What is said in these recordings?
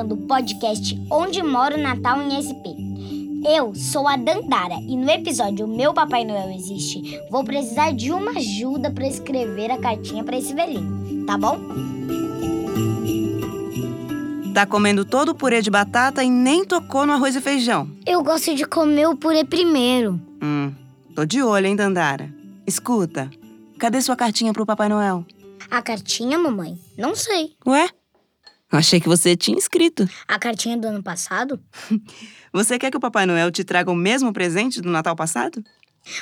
começando o podcast Onde Mora o Natal em SP. Eu sou a Dandara e no episódio Meu Papai Noel Existe, vou precisar de uma ajuda para escrever a cartinha para esse velhinho, tá bom? Tá comendo todo o purê de batata e nem tocou no arroz e feijão. Eu gosto de comer o purê primeiro. Hum, tô de olho, hein, Dandara? Escuta, cadê sua cartinha pro Papai Noel? A cartinha, mamãe? Não sei. Ué? Eu achei que você tinha escrito. A cartinha do ano passado? Você quer que o Papai Noel te traga o mesmo presente do Natal passado?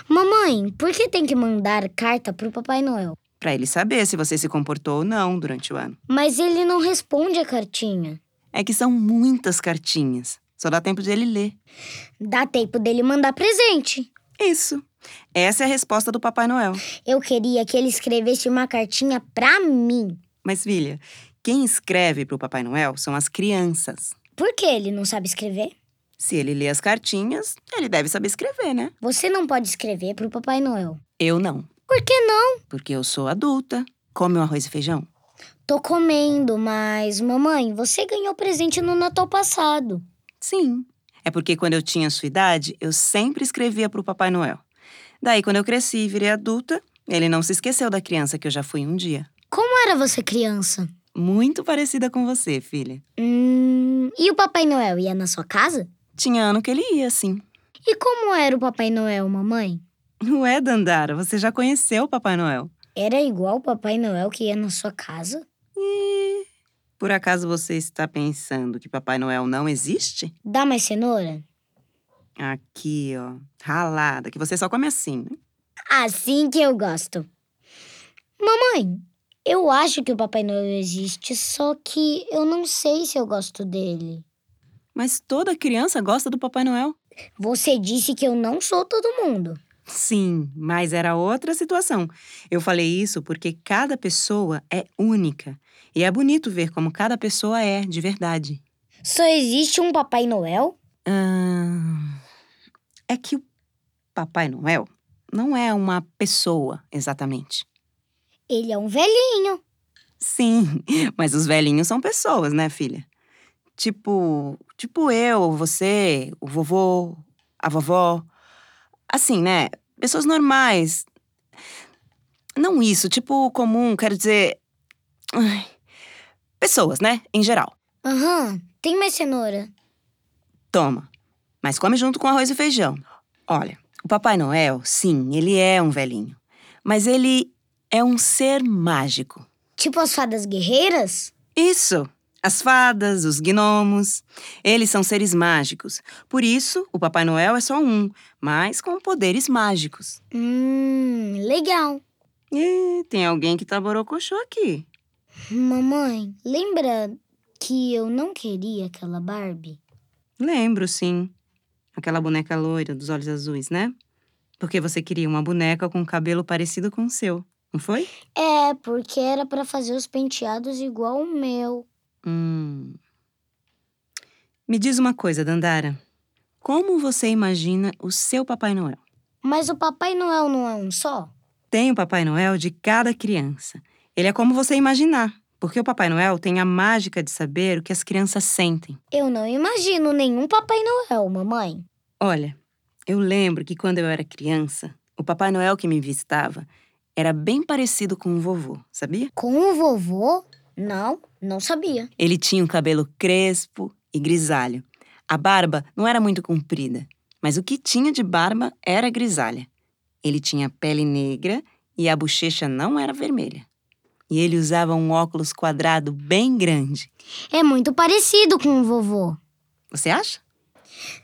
Mamãe, por que tem que mandar carta pro Papai Noel? Pra ele saber se você se comportou ou não durante o ano. Mas ele não responde a cartinha. É que são muitas cartinhas. Só dá tempo de ele ler. Dá tempo dele mandar presente. Isso. Essa é a resposta do Papai Noel. Eu queria que ele escrevesse uma cartinha pra mim. Mas, filha, quem escreve pro Papai Noel são as crianças. Por que ele não sabe escrever? Se ele lê as cartinhas, ele deve saber escrever, né? Você não pode escrever pro Papai Noel. Eu não. Por que não? Porque eu sou adulta. Come o arroz e feijão? Tô comendo, mas mamãe, você ganhou presente no Natal passado. Sim. É porque quando eu tinha sua idade, eu sempre escrevia pro Papai Noel. Daí, quando eu cresci e virei adulta, ele não se esqueceu da criança que eu já fui um dia. Como era você criança? Muito parecida com você, filha. Hum, e o Papai Noel ia na sua casa? Tinha ano que ele ia, sim. E como era o Papai Noel, mamãe? Ué, Dandara, você já conheceu o Papai Noel. Era igual o Papai Noel que ia na sua casa? E por acaso você está pensando que Papai Noel não existe? Dá mais cenoura? Aqui, ó, ralada, que você só come assim, né? Assim que eu gosto. Mamãe, eu acho que o Papai Noel existe, só que eu não sei se eu gosto dele. Mas toda criança gosta do Papai Noel. Você disse que eu não sou todo mundo. Sim, mas era outra situação. Eu falei isso porque cada pessoa é única. E é bonito ver como cada pessoa é de verdade. Só existe um Papai Noel? Ah, é que o Papai Noel não é uma pessoa exatamente. Ele é um velhinho. Sim, mas os velhinhos são pessoas, né, filha? Tipo, tipo eu, você, o vovô, a vovó. Assim, né? Pessoas normais. Não isso, tipo comum, quero dizer. ai, Pessoas, né? Em geral. Aham, tem mais cenoura. Toma. Mas come junto com arroz e feijão. Olha, o Papai Noel, sim, ele é um velhinho. Mas ele é um ser mágico. Tipo as fadas guerreiras? Isso! As fadas, os gnomos, eles são seres mágicos. Por isso, o Papai Noel é só um, mas com poderes mágicos. Hum, legal. E tem alguém que tá borocochô aqui. Mamãe, lembra que eu não queria aquela Barbie? Lembro, sim. Aquela boneca loira dos olhos azuis, né? Porque você queria uma boneca com cabelo parecido com o seu, não foi? É, porque era pra fazer os penteados igual o meu. Hum. Me diz uma coisa, Dandara. Como você imagina o seu Papai Noel? Mas o Papai Noel não é um só? Tem o Papai Noel de cada criança. Ele é como você imaginar, porque o Papai Noel tem a mágica de saber o que as crianças sentem. Eu não imagino nenhum Papai Noel, mamãe. Olha, eu lembro que quando eu era criança, o Papai Noel que me visitava era bem parecido com o vovô, sabia? Com o vovô? Não, não sabia. Ele tinha um cabelo crespo e grisalho. A barba não era muito comprida, mas o que tinha de barba era grisalha. Ele tinha pele negra e a bochecha não era vermelha. E ele usava um óculos quadrado bem grande. É muito parecido com o vovô. Você acha?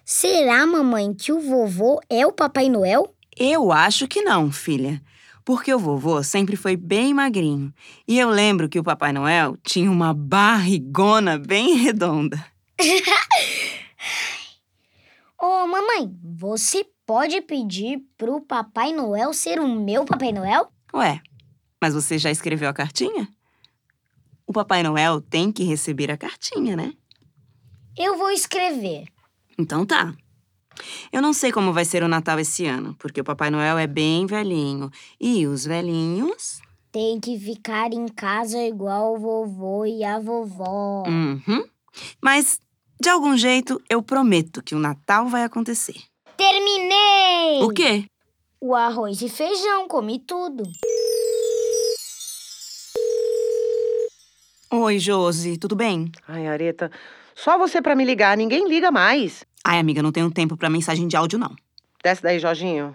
Será, mamãe, que o vovô é o Papai Noel? Eu acho que não, filha. Porque o vovô sempre foi bem magrinho. E eu lembro que o Papai Noel tinha uma barrigona bem redonda. Ô, mamãe, você pode pedir pro Papai Noel ser o meu Papai Noel? Ué, mas você já escreveu a cartinha? O Papai Noel tem que receber a cartinha, né? Eu vou escrever. Então tá. Eu não sei como vai ser o Natal esse ano, porque o Papai Noel é bem velhinho. E os velhinhos Tem que ficar em casa igual o vovô e a vovó. Uhum. Mas, de algum jeito, eu prometo que o Natal vai acontecer. Terminei! O quê? O arroz e feijão, comi tudo. Oi, Josi, tudo bem? Ai, Areta, só você pra me ligar, ninguém liga mais. Ai, amiga, não tenho tempo pra mensagem de áudio, não. Desce daí, Jorginho.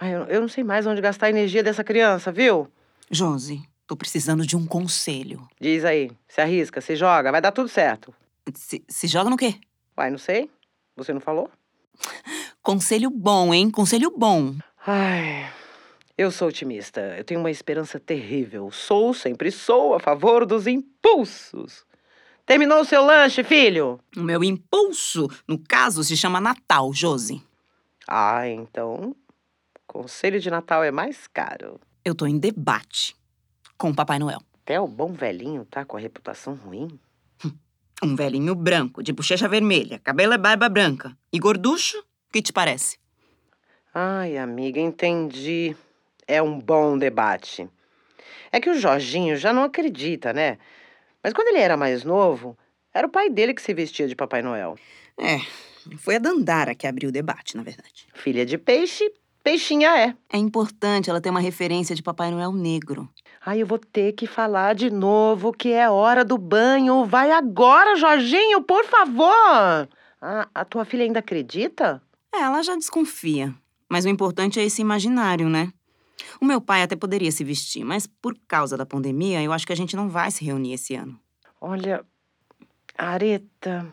Ai, eu, eu não sei mais onde gastar a energia dessa criança, viu? Josi, tô precisando de um conselho. Diz aí, se arrisca, se joga, vai dar tudo certo. Se, se joga no quê? Vai, não sei. Você não falou? Conselho bom, hein? Conselho bom. Ai, eu sou otimista. Eu tenho uma esperança terrível. Sou, sempre sou, a favor dos impulsos. Terminou o seu lanche, filho? O meu impulso, no caso, se chama Natal, Josi. Ah, então. Conselho de Natal é mais caro. Eu tô em debate com o Papai Noel. Até o bom velhinho tá com a reputação ruim. Um velhinho branco, de bochecha vermelha, cabelo e barba branca. E gorducho? O que te parece? Ai, amiga, entendi. É um bom debate. É que o Jorginho já não acredita, né? Mas quando ele era mais novo, era o pai dele que se vestia de Papai Noel. É, foi a Dandara que abriu o debate, na verdade. Filha de peixe, peixinha é. É importante ela ter uma referência de Papai Noel negro. Ai, eu vou ter que falar de novo que é hora do banho. Vai agora, Jorginho, por favor. Ah, a tua filha ainda acredita? É, ela já desconfia. Mas o importante é esse imaginário, né? O meu pai até poderia se vestir, mas por causa da pandemia, eu acho que a gente não vai se reunir esse ano. Olha, Areta,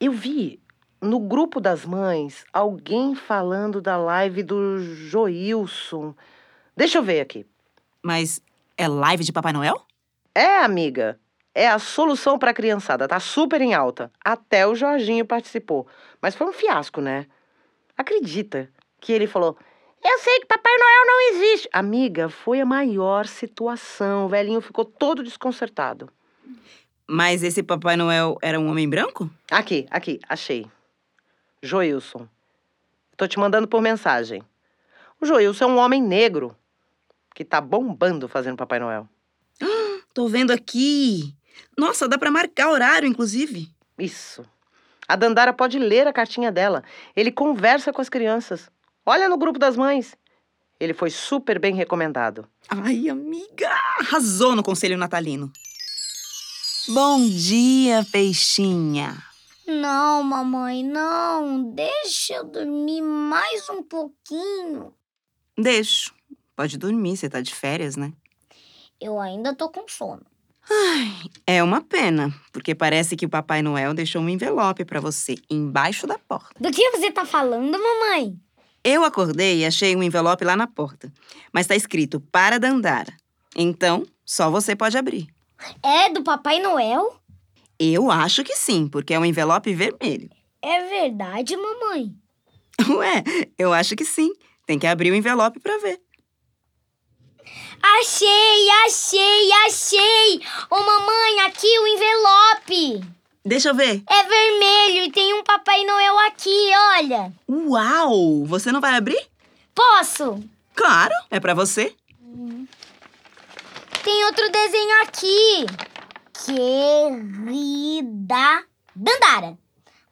eu vi no grupo das mães alguém falando da live do Joilson. Deixa eu ver aqui. Mas é live de Papai Noel? É, amiga. É a solução para a criançada. Tá super em alta. Até o Jorginho participou. Mas foi um fiasco, né? Acredita que ele falou: Eu sei que Papai Noel não existe. Amiga, foi a maior situação. O velhinho ficou todo desconcertado. Mas esse Papai Noel era um homem branco? Aqui, aqui, achei. Joilson. Tô te mandando por mensagem. O Joilson é um homem negro que tá bombando fazendo Papai Noel. Tô vendo aqui. Nossa, dá pra marcar horário, inclusive. Isso. A Dandara pode ler a cartinha dela. Ele conversa com as crianças. Olha no grupo das mães. Ele foi super bem recomendado. Ai, amiga, arrasou no conselho natalino. Bom dia, peixinha. Não, mamãe, não. Deixa eu dormir mais um pouquinho. Deixo. Pode dormir, você tá de férias, né? Eu ainda tô com sono. É uma pena, porque parece que o Papai Noel deixou um envelope pra você embaixo da porta. Do que você tá falando, mamãe? Eu acordei e achei um envelope lá na porta, mas tá escrito para Dandara. Então, só você pode abrir. É do Papai Noel? Eu acho que sim, porque é um envelope vermelho. É verdade, mamãe. Ué, eu acho que sim. Tem que abrir o envelope pra ver. Achei, achei, achei! Ô, mamãe, aqui o envelope. Deixa eu ver. É vermelho e tem um Papai Noel aqui, olha. Uau! Você não vai abrir? Posso? Claro, é pra você. Tem outro desenho aqui. Querida Dandara.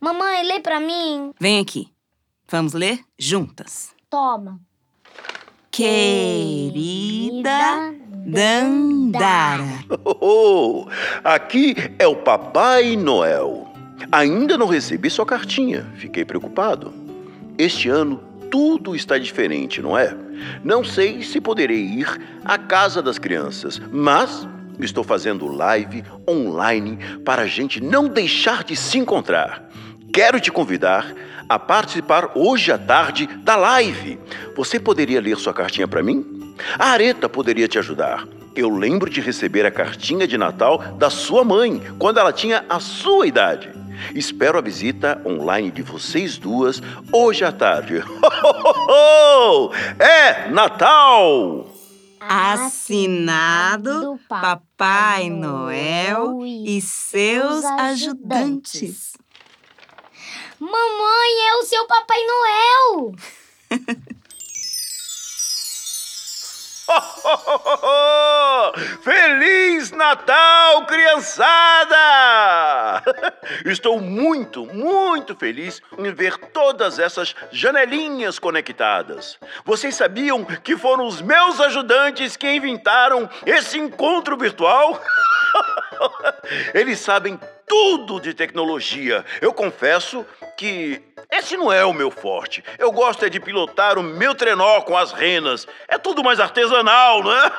Mamãe, lê pra mim. Vem aqui. Vamos ler juntas. Toma. Querida Dandara. Oh, aqui é o Papai Noel. Ainda não recebi sua cartinha, fiquei preocupado. Este ano tudo está diferente, não é? Não sei se poderei ir à casa das crianças, mas estou fazendo live online para a gente não deixar de se encontrar. Quero te convidar a participar hoje à tarde da live. Você poderia ler sua cartinha para mim? A Areta poderia te ajudar. Eu lembro de receber a cartinha de Natal da sua mãe, quando ela tinha a sua idade. Espero a visita online de vocês duas hoje à tarde. É Natal! Assinado Papai Noel e seus ajudantes. Mamãe, é o seu Papai Noel. Feliz Natal, criançada! Estou muito, muito feliz em ver todas essas janelinhas conectadas. Vocês sabiam que foram os meus ajudantes que inventaram esse encontro virtual? Eles sabem tudo de tecnologia. Eu confesso que esse não é o meu forte. Eu gosto é de pilotar o meu trenó com as renas. É tudo mais artesanal, não é?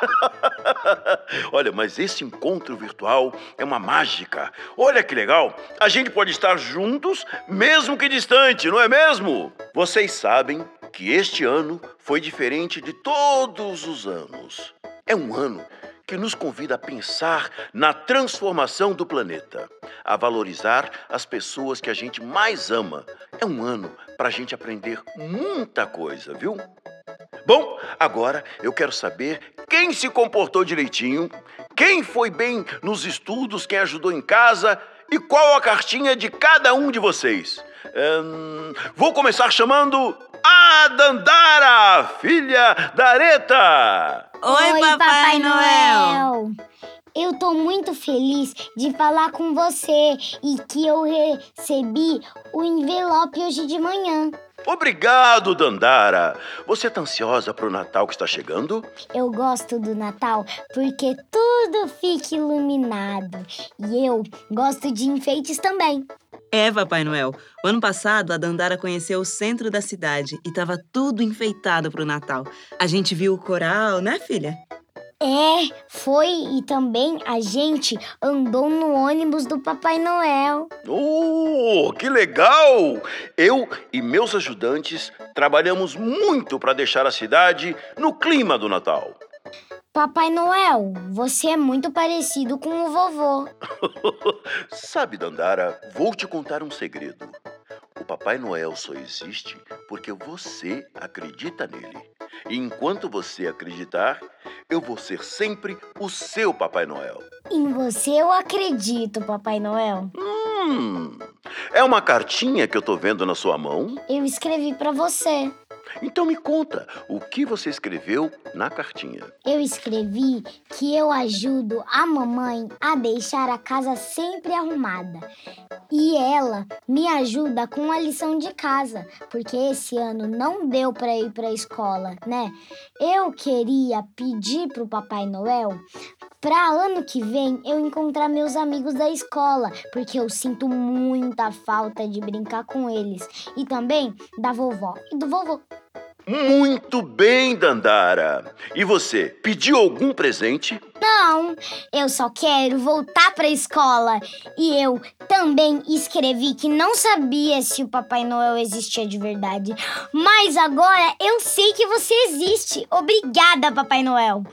Olha, mas esse encontro virtual é uma mágica. Olha que legal. A gente pode estar juntos, mesmo que distante, não é mesmo? Vocês sabem que este ano foi diferente de todos os anos. É um ano que nos convida a pensar na transformação do planeta, a valorizar as pessoas que a gente mais ama. É um ano para a gente aprender muita coisa, viu? Bom, agora eu quero saber quem se comportou direitinho, quem foi bem nos estudos, quem ajudou em casa e qual a cartinha de cada um de vocês. Hum, vou começar chamando a Dandara, filha da Areta. Oi, Papai, Noel. Eu tô muito feliz de falar com você e que eu recebi o envelope hoje de manhã. Obrigado, Dandara. Você tá ansiosa pro Natal que está chegando? Eu gosto do Natal porque tudo fica iluminado. E eu gosto de enfeites também. É, Papai Noel. O ano passado, a Dandara conheceu o centro da cidade e tava tudo enfeitado pro Natal. A gente viu o coral, né, filha? É, foi e também a gente andou no ônibus do Papai Noel. Oh, que legal! Eu e meus ajudantes trabalhamos muito para deixar a cidade no clima do Natal. Papai Noel, você é muito parecido com o vovô. Sabe, Dandara, vou te contar um segredo. O Papai Noel só existe porque você acredita nele. E enquanto você acreditar, eu vou ser sempre o seu Papai Noel. Em você eu acredito, Papai Noel. Hum, é uma cartinha que eu tô vendo na sua mão? Eu escrevi para você. Então me conta, o que você escreveu na cartinha? Eu escrevi que eu ajudo a mamãe a deixar a casa sempre arrumada. E ela me ajuda com a lição de casa, porque esse ano não deu para ir para a escola, né? Eu queria pedir pro Papai Noel para ano que vem eu encontrar meus amigos da escola, porque eu sinto muita falta de brincar com eles e também da vovó e do vovô. Muito bem, Dandara. E você, pediu algum presente? Não, eu só quero voltar para a escola. E eu também escrevi que não sabia se o Papai Noel existia de verdade. Mas agora eu sei que você existe. Obrigada, Papai Noel.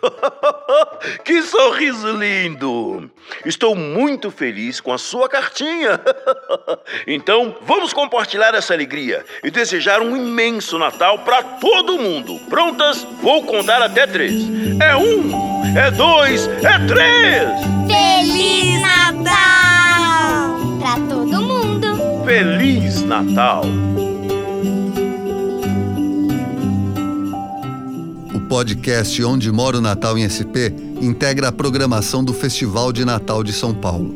que sorriso lindo! Estou muito feliz com a sua cartinha. então, vamos compartilhar essa alegria e desejar um imenso Natal para todo mundo. Prontas? Vou contar até três. É um, é dois, é três! Feliz Natal! Pra todo mundo! Feliz Natal! O podcast Onde Mora o Natal em SP integra a programação do Festival de Natal de São Paulo,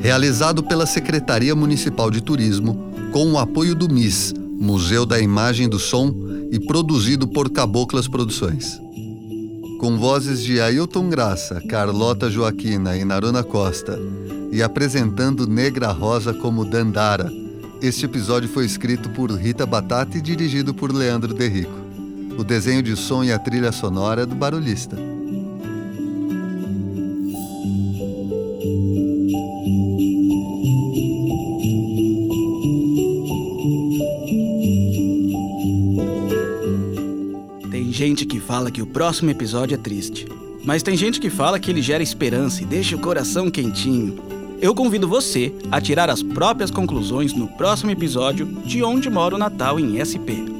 realizado pela Secretaria Municipal de Turismo, com o apoio do MIS, Museu da Imagem e do Som, e produzido por Caboclas Produções. Com vozes de Ailton Graça, Carlota Joaquina e Naruna Costa, e apresentando Negra Rosa como Dandara. Este episódio foi escrito por Rita Batata e dirigido por Leandro Derrico. O desenho de som e a trilha sonora é do Barulhista. Gente que fala que o próximo episódio é triste. Mas tem gente que fala que ele gera esperança e deixa o coração quentinho. Eu convido você a tirar as próprias conclusões no próximo episódio de Onde Mora o Natal em SP.